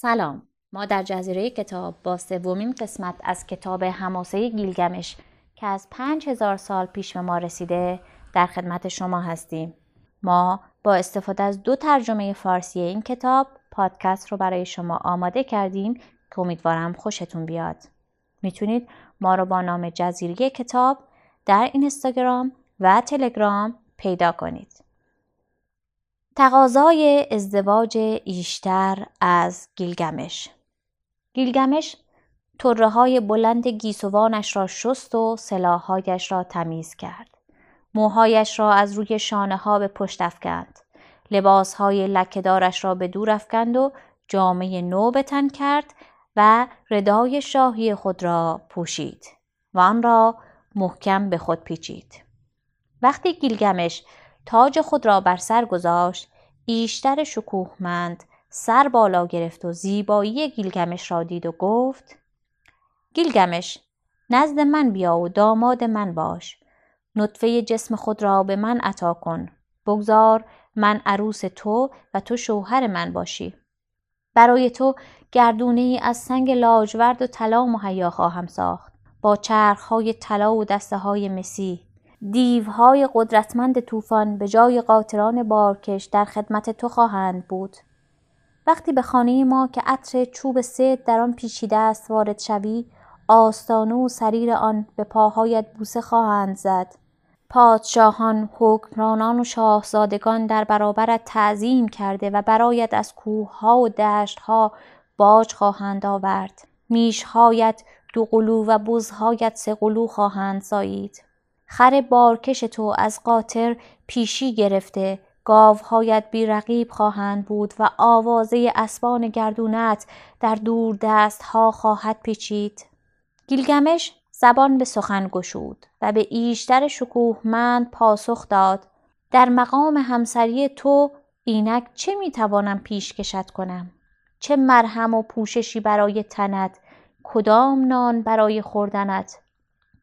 سلام. ما در جزیره کتاب با سومین قسمت از کتاب هماسه گیلگمش که از پنج هزار سال پیش به ما رسیده در خدمت شما هستیم. ما با استفاده از دو ترجمه فارسی این کتاب پادکست رو برای شما آماده کردیم که امیدوارم خوشتون بیاد. می‌تونید ما رو با نام جزیره کتاب در اینستاگرام و تلگرام پیدا کنید. تقاضای ازدواج ایشتر از گیلگمش گیلگمش طره های بلند گیسوانش را شست و سلاحهایش را تمیز کرد. موهایش را از روی شانه ها به پشت افکند. لباس های لکهدارش را به دور افکند و جامعه نو به تن کرد و ردای شاهی خود را پوشید و آن را محکم به خود پیچید. وقتی گیلگمش تاج خود را بر سر گذاشت. ایشتر شکوهمند سر بالا گرفت و زیبایی گیلگمش را دید و گفت گیلگمش نزد من بیا و داماد من باش. نطفه جسم خود را به من عطا کن. بگذار من عروس تو و تو شوهر من باشی. برای تو گردونه ای از سنگ لاجورد و طلا مهیا خواهم ساخت. با چرخهای طلا و دسته های مسی دیوهای قدرتمند طوفان به جای قاطران بارکش در خدمت تو خواهند بود. وقتی به خانه ما که عطر چوب سد در آن پیچیده است وارد شوی آستانه و سریر آن به پاهایت بوسه خواهند زد. پادشاهان حکمرانان و شاهزادگان در برابرت تعظیم کرده و برایت از کوهها و دشتها باج خواهند آورد. میشهایت دو قلو و بزهایت سه قلو خواهند زایید خر بارکش تو از قاطر پیشی گرفته. گاوهایت بیرقیب خواهند بود و آوازه اسبان گردونت در دور دست ها خواهد پیچید. گیلگمش زبان به سخن گشود و به ایشتر شکوهمند پاسخ داد. در مقام همسری تو اینک چه می‌توانم پیش کشد کنم؟ چه مرهم و پوششی برای تنت؟ کدام نان برای خوردنت؟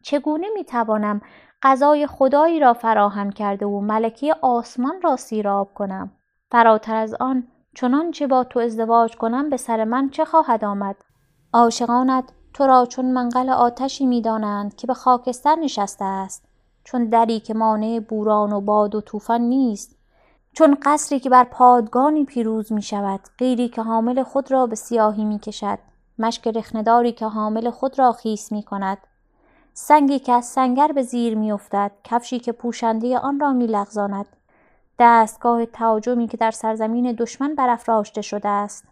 چگونه می‌توانم غذای خدایی را فراهم کرده و ملکی آسمان را سیراب کنم. فراتر از آن چنانچه با تو ازدواج کنم به سر من چه خواهد آمد؟ عاشقانت تو را چون منقل آتشی می‌دانند که به خاکستر نشسته است. چون دری که مانع بوران و باد و طوفان نیست. چون قصری که بر پادگانی پیروز می شود غیری که حامل خود را به سیاهی می کشد مشک رخنداری که حامل خود را خیس می کند سنگی که از سنگر به زیر میافتد کفشی که پوشنده آن را میلغزاند. دستگاه تهاجمی که در سرزمین دشمن برافراشته شده است.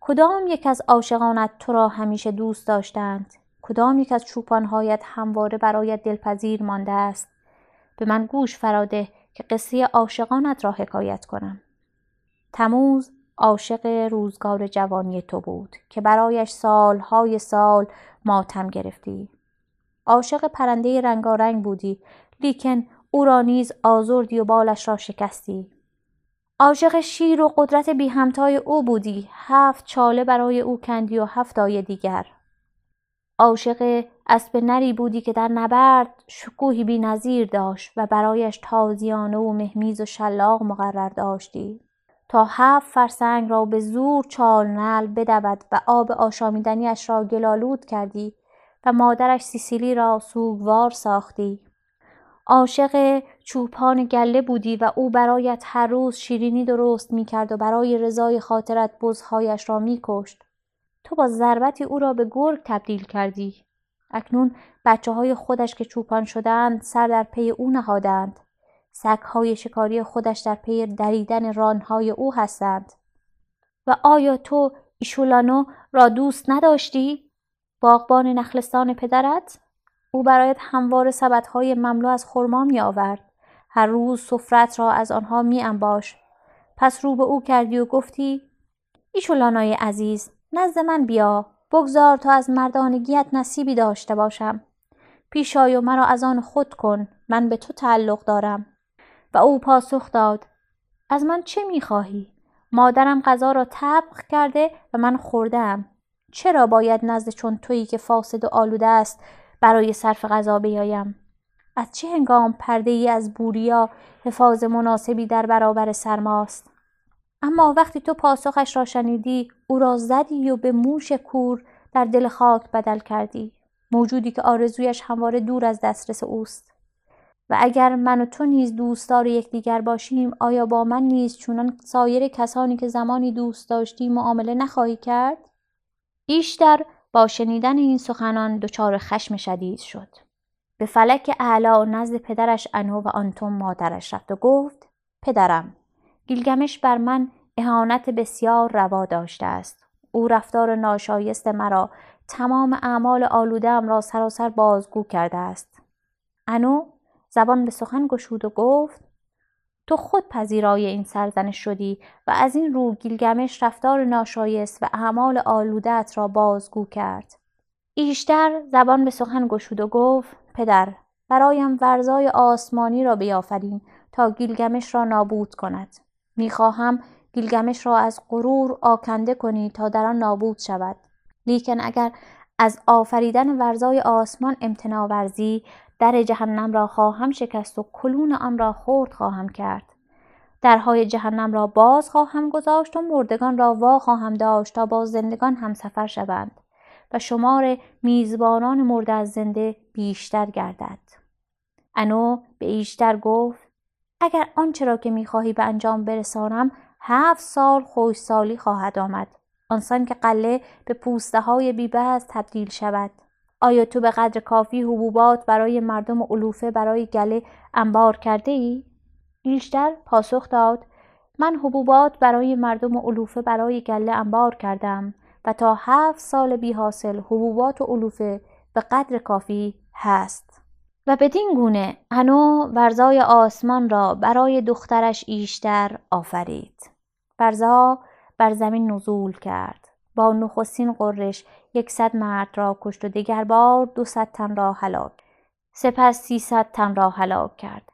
کدام یک از عاشقانت تو را همیشه دوست داشتند؟ کدام یک از چوپانهایت همواره برایت دلپذیر مانده است؟ به من گوش فراده که قصه عاشقانت را حکایت کنم. تموز عاشق روزگار جوانی تو بود که برایش سالهای سال ماتم گرفتی. عاشق پرنده رنگارنگ بودی. لیکن او را نیز آزردی و بالش را شکستی. عاشق شیر و قدرت بی همتای او بودی. هفت چاله برای او کندی و هفت آیه دیگر. عاشق اسب نری بودی که در نبرد شکوهی بی نظیر داشت و برایش تازیانه و مهمیز و شلاق مقرر داشتی. تا هفت فرسنگ را به زور چال نل بدود و آب آشامیدنیش را گلالود کردی. و مادرش سیسیلی را سوگوار ساختی عاشق چوپان گله بودی و او برایت هر روز شیرینی درست می کرد و برای رضای خاطرت بزهایش را می کشت. تو با ضربتی او را به گرگ تبدیل کردی. اکنون بچه های خودش که چوپان شدند سر در پی او نهادند. سگهای شکاری خودش در پی دریدن رانهای او هستند. و آیا تو ایشولانو را دوست نداشتی؟ باغبان نخلستان پدرت؟ او برایت هموار سبدهای مملو از خرما می آورد. هر روز سفرت را از آنها می انباش. پس رو به او کردی و گفتی ایشولانای عزیز نزد من بیا. بگذار تا از مردانگیت نصیبی داشته باشم. پیش آی و مرا از آن خود کن. من به تو تعلق دارم. و او پاسخ داد از من چه می‌خواهی؟ مادرم غذا را طبخ کرده و من خوردم چرا باید نزد چون تویی که فاسد و آلوده است برای صرف غذا بیایم؟ از چه هنگام پرده ای از بوریا حفاظ مناسبی در برابر سرماست؟ اما وقتی تو پاسخش را شنیدی او را زدی و به موش کور در دل خاک بدل کردی. موجودی که آرزویش همواره دور از دسترس اوست. و اگر من و تو نیز دوستدار یکدیگر باشیم آیا با من نیز چونان سایر کسانی که زمانی دوست داشتی معامله نخواهی کرد؟ ایشتر با شنیدن این سخنان دچار خشم شدید شد. به فلک اعلا نزد پدرش انو و آنتوم مادرش رفت و گفت پدرم گیلگمش بر من اهانت بسیار روا داشته است. او رفتار ناشایست مرا تمام اعمال آلودهام را سراسر بازگو کرده است. انو زبان به سخن گشود و گفت تو خود پذیرای این سرزنش شدی و از این رو گیلگمش رفتار ناشایست و اعمال آلودت را بازگو کرد. ایشتر زبان به سخن گشود و گفت پدر برایم ورزای آسمانی را بیافرین تا گیلگمش را نابود کند. می‌خواهم گیلگمش را از غرور آکنده کنی تا در آن نابود شود. لیکن اگر از آفریدن ورزای آسمان امتنا ورزی در جهنم را خواهم شکست و کلون آن را خورد خواهم کرد. درهای جهنم را باز خواهم گذاشت و مردگان را وا خواهم داشت تا با زندگان هم سفر شوند و شمار میزبانان مرده از زنده بیشتر گردد. انو به ایشتر گفت اگر آنچه را که می‌خواهی به انجام برسانم هفت سال خوشسالی خواهد آمد. آنسان که قله به پوسته های بیبز تبدیل شود. آیا تو به قدر کافی حبوبات برای مردم علوفه برای گله انبار کرده ای؟ بیشتر پاسخ داد من حبوبات برای مردم علوفه برای گله انبار کردم و تا هفت سال بی حاصل حبوبات و علوفه به قدر کافی هست. و بدین گونه انو ورزای آسمان را برای دخترش ایشتر آفرید. ورزا بر زمین نزول کرد. با نخستین قرش یکصد مرد را کشت و دیگر بار دوصد تن را هلاک. سپس سیصد تن را هلاک کرد.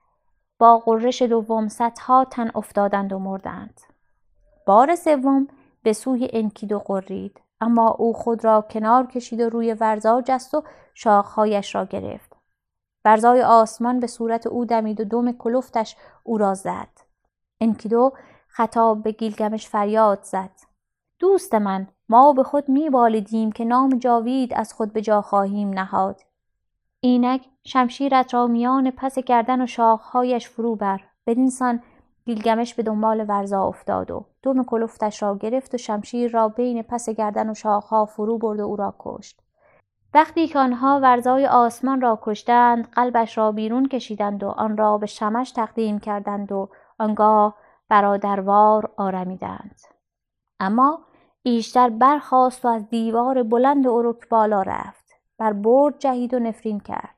با قرش دوم صدها تن افتادند و مردند. بار سوم به سوی انکیدو قرید. اما او خود را کنار کشید و روی ورزا جست و شاخهایش را گرفت. ورزای آسمان به صورت او دمید و دم کلفتش او را زد. انکیدو خطاب به گیلگمش فریاد زد. دوست من ما به خود میبالیدیم که نام جاوید از خود به جا خواهیم نهاد. اینک شمشیرت را میان پس گردن و شاخهایش فرو بر بدینسان گیلگمش به دنبال ورزا افتاد و دم کلفتش را گرفت و شمشیر را بین پس گردن و شاخها فرو برد و او را کشت. وقتی که آنها ورزای آسمان را کشتند قلبش را بیرون کشیدند و آن را به شمش تقدیم کردند و آنگاه برادروار آرمیدند. اما ایشتر برخاست و از دیوار بلند اروک بالا رفت. بر برد جهید و نفرین کرد.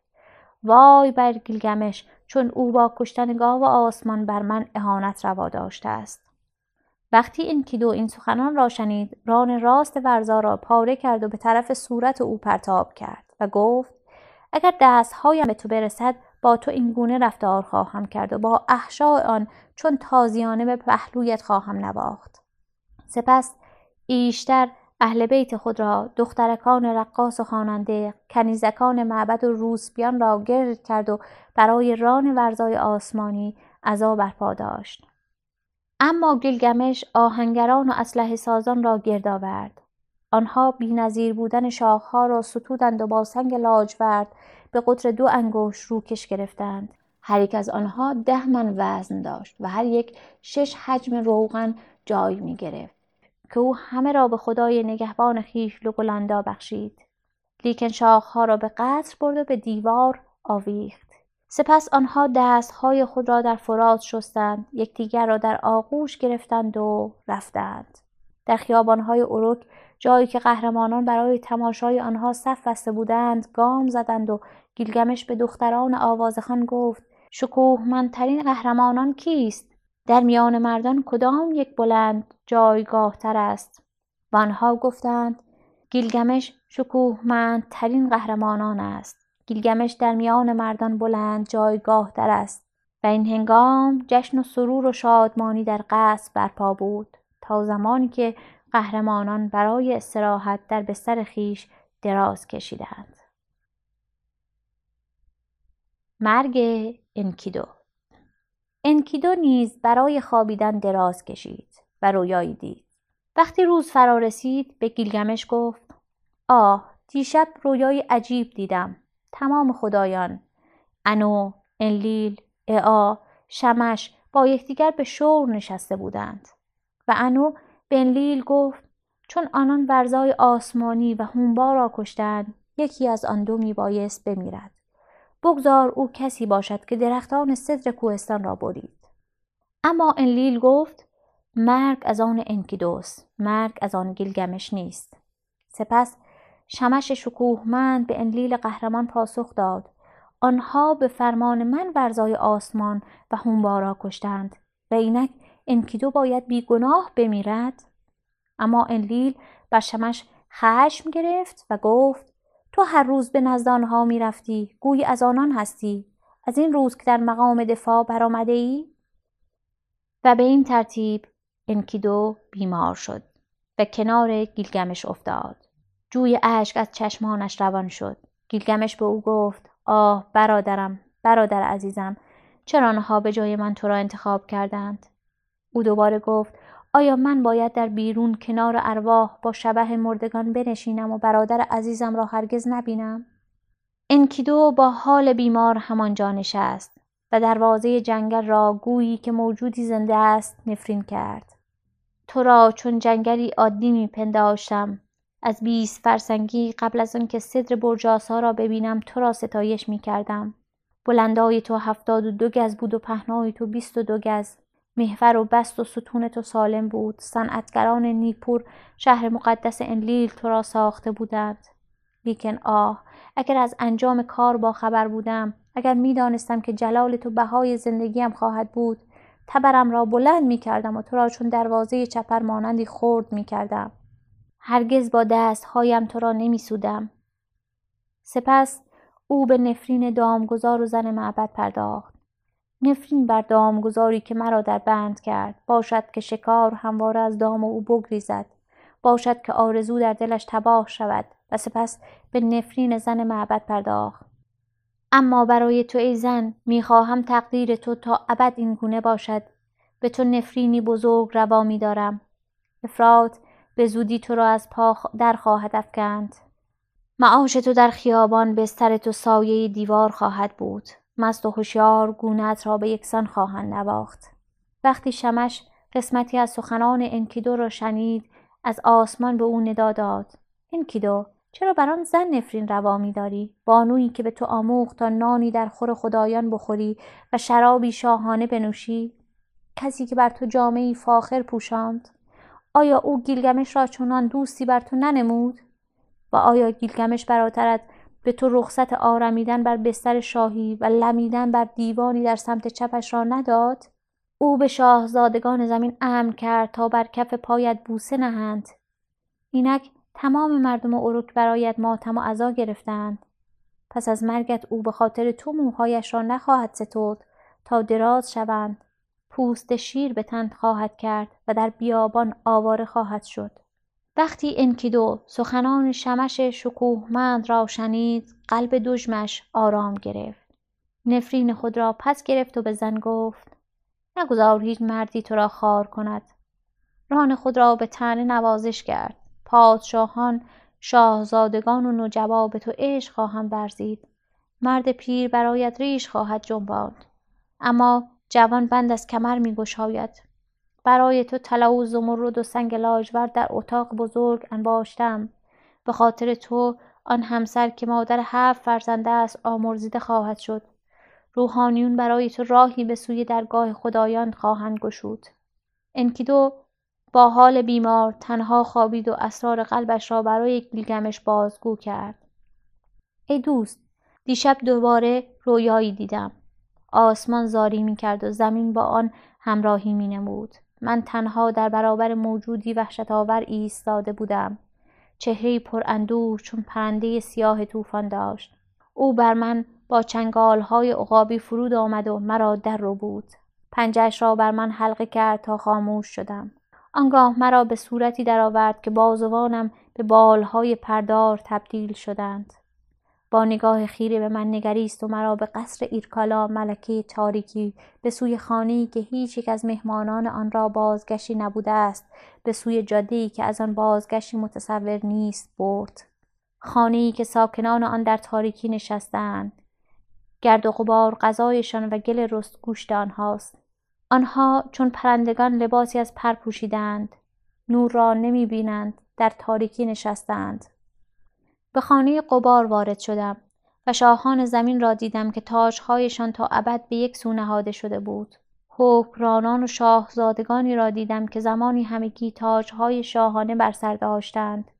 وای بر گیلگمش چون او با کشتن گاو آسمان بر من اهانت روا داشته است. وقتی این کیدو این سخنان را شنید ران راست ورزا را پاره کرد و به طرف صورت او پرتاب کرد و گفت اگر دستهایم به تو برسد با تو این گونه رفتار خواهم کرد و با احشاء آن چون تازیانه به پهلویت خواهم نواخت. سپس ایشتر اهل بیت خود را دخترکان رقاص و خواننده کنیزکان معبد و روسبیان را گرد کرد و برای ران ورزای آسمانی عذا برپا داشت. اما گلگمش آهنگران و اسلحه سازان را گرد آورد. آنها بینظیر بودن شاخها را ستودند و با سنگ لاجورد به قطر دو انگشت روکش گرفتند. هر یک از آنها ده من وزن داشت و هر یک شش حجم روغن جای می گرفت که او همه را به خدای نگهبان خیش لگلاندا بخشید. لیکن شاخها را به قصر برد و به دیوار آویخت. سپس آنها دستهای خود را در فرات شستند یکدیگر را در آغوش گرفتند و رفتند. در خیابانهای اروک جایی که قهرمانان برای تماشای آنها صف بسته بودند گام زدند و گیلگمش به دختران آوازخان گفت شکوهمندترین قهرمانان کیست؟ در میان مردان کدام یک بلند جایگاه تر است؟ و آنها گفتند گیلگمش شکوهمندترین قهرمانان است. گیلگمش در میان مردان بلند جایگاه تر است. و این هنگام جشن و سرور و شادمانی در قصر برپا بود. تا زمانی که قهرمانان برای استراحت در بستر خیش دراز کشیدند. مرگ انکیدو انکیدو نیز برای خوابیدن دراز کشید و رویایی دید. وقتی روز فرا رسید به گیلگمش گفت آه دیشب رویای عجیب دیدم. تمام خدایان انو انلیل اعا شمش با یکدیگر به شور نشسته بودند. و انو به انلیل گفت چون آنان ورزای آسمانی و هونبا را کشتند یکی از آن دو میبایست بمیرد. بگذار او کسی باشد که درختان صدر کوهستان را برید. اما انلیل گفت مرگ از آن انکیدوس مرگ از آن گیلگمش نیست. سپس شمش شکوهمند به انلیل قهرمان پاسخ داد. آنها به فرمان من ورزای آسمان و هونبا را کشتند و اینک انکیدو باید بیگناه بمیرد. اما انلیل بر شمش خشم گرفت و گفت تو هر روز به نزد آنها می‌رفتی گویی از آنان هستی. از این روز که در مقام دفاع برآمده ای؟ و به این ترتیب انکیدو بیمار شد و کنار گیلگمش افتاد. جوی اشک از چشمانش روان شد. گیلگمش به او گفت آه برادرم برادر عزیزم چرا آنها به جای من تو را انتخاب کردند؟ او دوباره گفت آیا من باید در بیرون کنار ارواح با شبه مردگان بنشینم و برادر عزیزم را هرگز نبینم؟ انکیدو با حال بیمار همانجا نشست و دروازه جنگل را گویی که موجودی زنده است نفرین کرد. تو را چون جنگلی عادی میپنداشتم از بیست فرسنگی قبل از آنکه صدر برجاسا را ببینم تو را ستایش می‌کردم بلندای تو هفتاد و دو گز بود و پهنای تو بیست و دو گز. محور و بست و ستون تو سالم بود صنعتگران نیپور شهر مقدس انلیل تو را ساخته بودند لیکن آه اگر از انجام کار با خبر بودم اگر می‌دانستم که جلال تو بهای زندگیم خواهد بود تبرم را بلند می کردم و تو را چون دروازه چپر مانندی خورد می کردم. هرگز با دستهایم تو را نمی سودم. سپس او به نفرین دامگذار و زن معبد پرداخت. نفرین بر دامگذاری که مرا در بند کرد. باشد که شکار همواره از دام او بگریزد. باشد که آرزو در دلش تباه شود و سپس به نفرین زن معبد پرداخت. اما برای تو ای زن می‌خواهم تقدیر تو تا ابد این گونه باشد. به تو نفرینی بزرگ روا میدارم. افراد به زودی تو را از پا در خواهد افکند. معاش تو در خیابان بستر تو سایه دیوار خواهد بود. مست و هوشیار گونت را به یکسان خواهند نواخت. وقتی شمش قسمتی از سخنان انکیدو را شنید از آسمان به او ندا داد. انکیدو چرا بر آن زن نفرین روا داری؟ بانویی که به تو آموخت تا نانی در خور خدایان بخوری و شرابی شاهانه بنوشی. کسی که بر تو جامعی فاخر پوشاند. آیا او گیلگمش را چنان دوستی بر تو ننمود؟ و آیا گیلگمش براترت به تو رخصت آرمیدن بر بستر شاهی و لمیدن بر دیوانی در سمت چپش را نداد؟ او به شاهزادگان زمین امر کرد تا بر کف پایت بوسه نهند. اینک تمام مردم اروک برایت ماتم و عزا گرفتند. پس از مرگت او به خاطر تو موهایش را نخواهد ستود تا دراز شوند. پوست شیر به تن خواهد کرد و در بیابان آواره خواهد شد. وقتی انکیدو سخنان شمش شکوهمند را شنید قلب دژمش آرام گرفت. نفرین خود را پس گرفت و به زن گفت نگذار هیچ مردی تو را خار کند. ران خود را به تنه نوازش کرد. پادشاهان شاهزادگان و نوجوا به تو عشق خواهم ورزید. مرد پیر برایت ریش خواهد جنباند. اما جوان بند از کمر میگشاید. برای تو طلا و زمرد و سنگ لاجورد در اتاق بزرگ انباشتم. به خاطر تو آن همسر که مادر هفت فرزنده است آمرزیده خواهد شد. روحانیون برای تو راهی به سوی درگاه خدایان خواهند گشود. انکیدو با حال بیمار تنها خوابید و اسرار قلبش را برای گیلگمش بازگو کرد. ای دوست دیشب دوباره رویایی دیدم. آسمان زاری می کرد و زمین با آن همراهی می نمود من تنها در برابر موجودی وحشت آور ایستاده بودم. چهره پر اندوه چون پرنده سیاه طوفان داشت. او بر من با چنگال های عقابی فرود آمد و مرا در رو بود. پنجش را بر من حلقه کرد تا خاموش شدم. آنگاه مرا به صورتی درآورد که بازوانم به بالهای پردار تبدیل شدند. با نگاه خیره به من نگریست و مرا به قصر ایرکالا ملکه تاریکی به سوی خانه‌ای که هیچ یک از مهمانان آن را بازگشتی نبوده است به سوی جاده‌ای که از آن بازگشتی متصور نیست برد. خانه‌ای که ساکنان آن در تاریکی نشستند. گرد و غبار غذایشان و گل رست گوشت آنهاست. آنها چون پرندگان لباسی از پر پوشیدند. نور را نمی بینند در تاریکی نشستند. به خانه قبار وارد شدم و شاهان زمین را دیدم که تاجهایشان تا ابد به یک سو نهاده شده بود. حکمرانان و شاهزادگانی را دیدم که زمانی همگی تاجهای شاهانه بر سر داشتند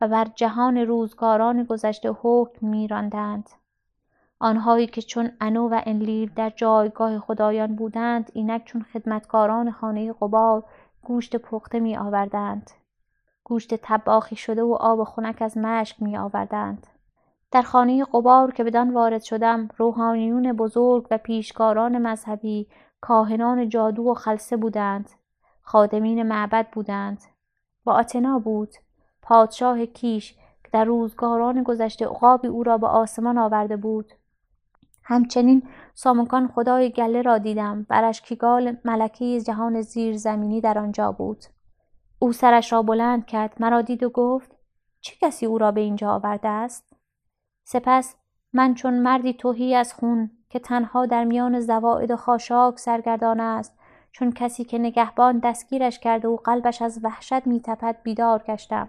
و بر جهان روزگاران گذشته حکم میراندند. آنهایی که چون انو و انلیل در جایگاه خدایان بودند اینک چون خدمتکاران خانه قبار گوشت پخته می آوردند گوشت تباخی شده و آب خنک از مشک می آوردند. در خانه قبار که بدان وارد شدم روحانیون بزرگ و پیشکاران مذهبی کاهنان جادو و خلصه بودند. خادمین معبد بودند. و آتنا بود. پادشاه کیش که در روزگاران گذشته عقابی او را به آسمان آورده بود. همچنین سامکان خدای گله را دیدم. برشکیگال ملکه جهان زیرزمینی در آنجا بود. او سرش را بلند کرد مرا دید و گفت چه کسی او را به اینجا آورده است؟ سپس من چون مردی توهی از خون که تنها در میان زواعد و خاشاک سرگردان است چون کسی که نگهبان دستگیرش کرده و قلبش از وحشت میتپد بیدار گشتم.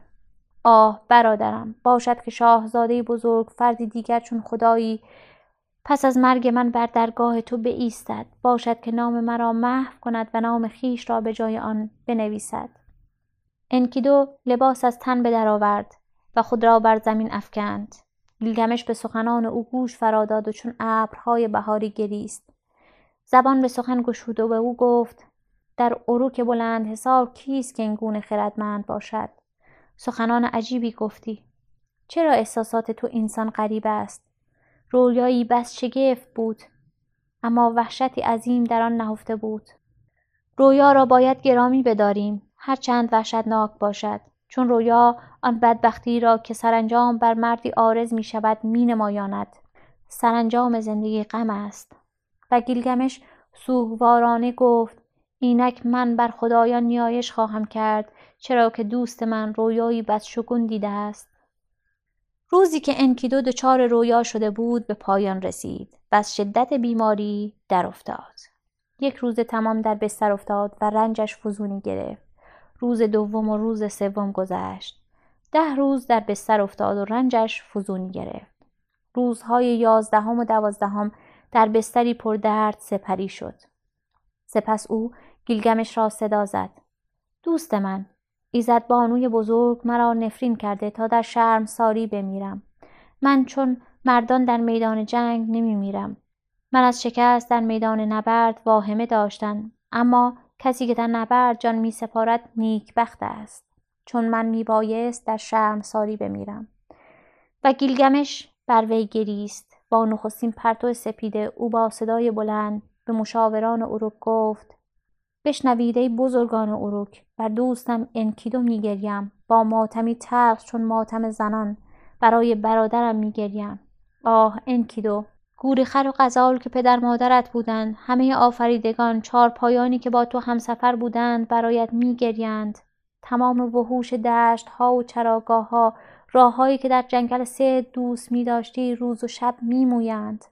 آه برادرم باشد که شاهزاده بزرگ فردی دیگر چون خدایی پس از مرگ من بر درگاه تو بایستد. باشد که نام مرا محو کند و نام خیش را به جای آن بنویسد. انکیدو لباس از تن به آورد و خود را بر زمین افکند. گیلگمش به سخنان او گوش فراداد و چون ابرهای بهاری گریست. زبان به سخن گشود و به او گفت در عروک بلند حساب کیست که این خردمند باشد؟ سخنان عجیبی گفتی. چرا احساسات تو انسان غریب است؟ رویایی بس شگفت بود اما وحشتی عظیم در آن نهفته بود. رویا را باید گرامی بداریم. هرچند وحشتناک باشد. چون رویا آن بدبختی را که سرانجام بر مردی آرز می شود می نمایاند سرانجام زندگی غم است. و گیلگمش سوگوارانه گفت اینک من بر خدایان نیایش خواهم کرد چرا که دوست من رویایی بدشگون دیده است. روزی که انکیدو دچار رویا شده بود به پایان رسید و از شدت بیماری در افتاد. یک روز تمام در بستر افتاد و رنجش فزونی گرفت. روز دوم و روز سوم گذشت. ده روز در بستر افتاد و رنجش فزونی گرفت. روزهای یازدهم و دوازدهم در بستری پردرد سپری شد. سپس او گیلگمش را صدا زد. دوست من ایزد بانوی بزرگ مرا نفرین کرده تا در شرم ساری بمیرم. من چون مردان در میدان جنگ نمی میرم من از شکست در میدان نبرد واهمه داشتم اما کسی که در نبرد جان می سپارد نیکبخت است. چون من می بایست در شرم ساری بمیرم. و گیلگمش بر وی گریست. با نخستین پرتو سپیده او با صدای بلند به مشاوران اروک گفت بشنوید بزرگان اروک بر دوستم انکیدو میگریم با ماتمی تلخ چون ماتم زنان برای برادرم میگریم آه انکیدو گورخر و غزال که پدر مادرت بودند همه آفریدگان چهار پایانی که با تو همسفر بودند برایت میگریند. تمام وحوش دشت ها و چراگاه ها راههایی که در جنگل سه دوست می داشتی روز و شب می مویند.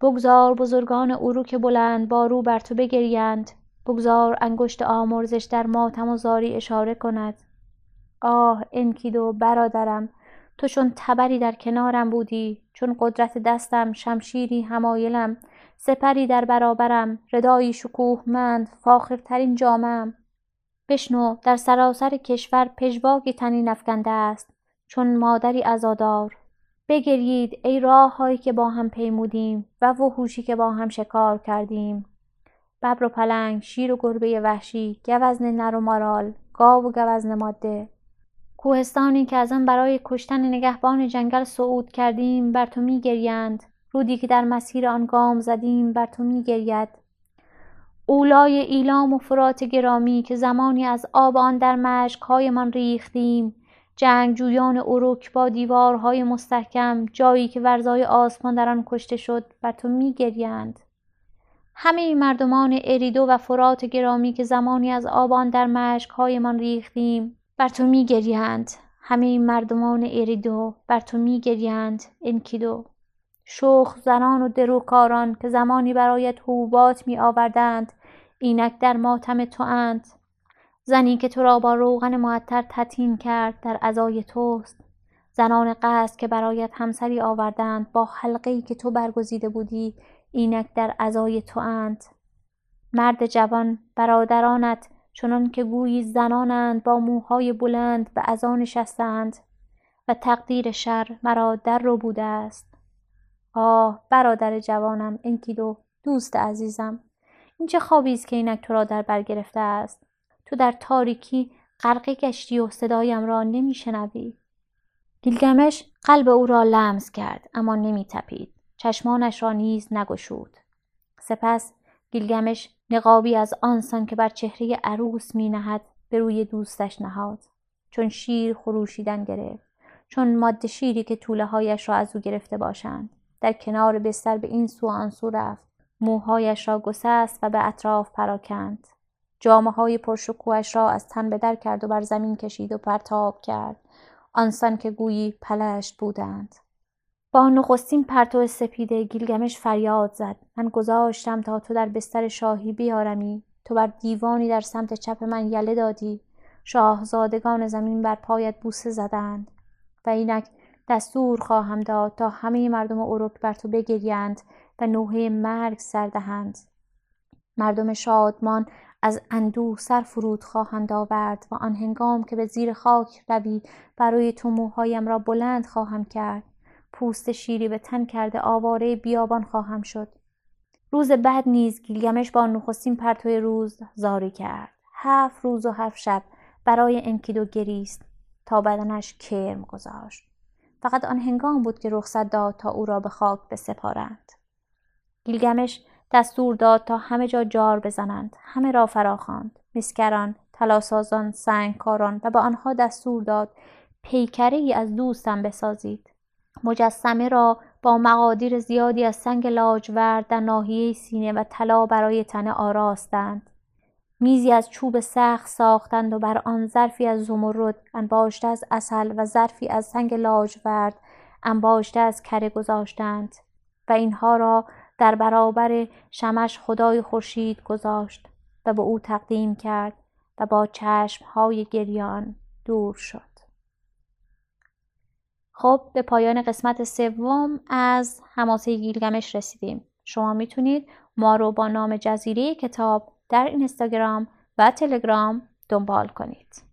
بگذار بزرگان اروک بلند بارو بر تو بگریند. بگذار انگشت آمرزش در ماتم و زاری اشاره کند. آه انکیدو برادرم تو چون تبری در کنارم بودی چون قدرت دستم شمشیری همایلم سپری در برابرم ردایی شکوهمند فاخرترین جامم. بشنو در سراسر کشور پژواکی تنین افکنده است چون مادری ازادار بگرید ای راه هایی که با هم پیمودیم و وحوشی که با هم شکار کردیم. ببر و پلنگ شیر و گربه وحشی گوزن نر و مارال گاو و گوزن ماده. کوهستانی که از آن برای کشتن نگهبان جنگل صعود کردیم بر تو میگریند. رودی که در مسیر آن گام زدیم بر تو میگرید. اولای ایلام و فرات گرامی که زمانی از آب آن در مشکهایمان ریختیم. جنگجویان اروک با دیوارهای مستحکم جایی که ورزای آسمان در آن کشته شد بر تو میگریند. همه مردمان اریدو و فرات گرامی که زمانی از آبان در مشکهایمان ریختیم. بر تو میگریند. همه مردمان اریدو بر تو میگریند انکیدو. شوخ زنان و دروکاران که زمانی برایت حوبات می آوردند اینک در ماتم تو اند زنی که تو را با روغن معطر تطین کرد در ازای توست. زنان قصد که برایت همسری آوردند با حلقه که تو برگزیده بودی اینک در ازای تو اند مرد جوان برادرانت چنان که گویی زنانند با موهای بلند به ازا نشستند و تقدیر شر مرا در رو بوده است. آه برادر جوانم انکیدو دوست عزیزم این چه خوابی است که اینک تو را در بر گرفته است؟ تو در تاریکی غرقه گشتی و صدایم را نمیشنوی. گیلگمش قلب او را لمس کرد اما نمی تپید. چشمانش را نیز نگشود. سپس گیلگمش نقابی از آنسان که بر چهره عروس می نهد به روی دوستش نهاد. چون شیر خروشیدن گرفت چون ماده شیری که طوله هایش را از او گرفته باشند. در کنار بستر به این سو آن سو رفت. موهایش را گسست و به اطراف پراکند. جامعه های پرشکوهش را از تن به در کرد و بر زمین کشید و پرتاب کرد. آنسان که گویی پلشت بودند. با نخستین پرتو سپیده گیلگمش فریاد زد. من گذاشتم تا تو در بستر شاهی بیارمی. تو بر دیوانی در سمت چپ من یله دادی. شاهزادگان زمین بر پایت بوسه زدند. و اینک دستور خواهم داد تا همه مردم اروک بر تو بگریند و نوحه مرگ سردهند مردم شادمان از اندوه سر فرود خواهند آورد و آن هنگام که به زیر خاک روی برای تو موهایم را بلند خواهم کرد. پوست شیری به تن کرده آواره بیابان خواهم شد. روز بعد نیز گیلگمش با نخستین پرتوی روز زاری کرد. هفت روز و هفت شب برای انکیدو گریست تا بدنش کرم گذاشت. فقط آن هنگام بود که رخصت داد تا او را به خاک بسپارند. گیلگمش دستور داد تا همه جا جار بزنند همه را فراخواند. مسکران تلاسازان سنگکاران و به آنها دستور داد پیکره ای از دوستم بسازید. مجسمه را با مقادیر زیادی از سنگ لاجورد در ناحیه سینه و طلا برای تنه آراستند. میزی از چوب سخت ساختند و بر آن ظرفی از زمرد انباشته از اصل و ظرفی از سنگ لاجورد انباشته از کره گذاشتند و اینها را در برابر شمش خدای خورشید گذاشت و به او تقدیم کرد و با چشمهای گریان دور شد. خب به پایان قسمت سوم از حماسه گیلگمش رسیدیم. شما می‌تونید ما رو با نام جزیره کتاب در اینستاگرام و تلگرام دنبال کنید.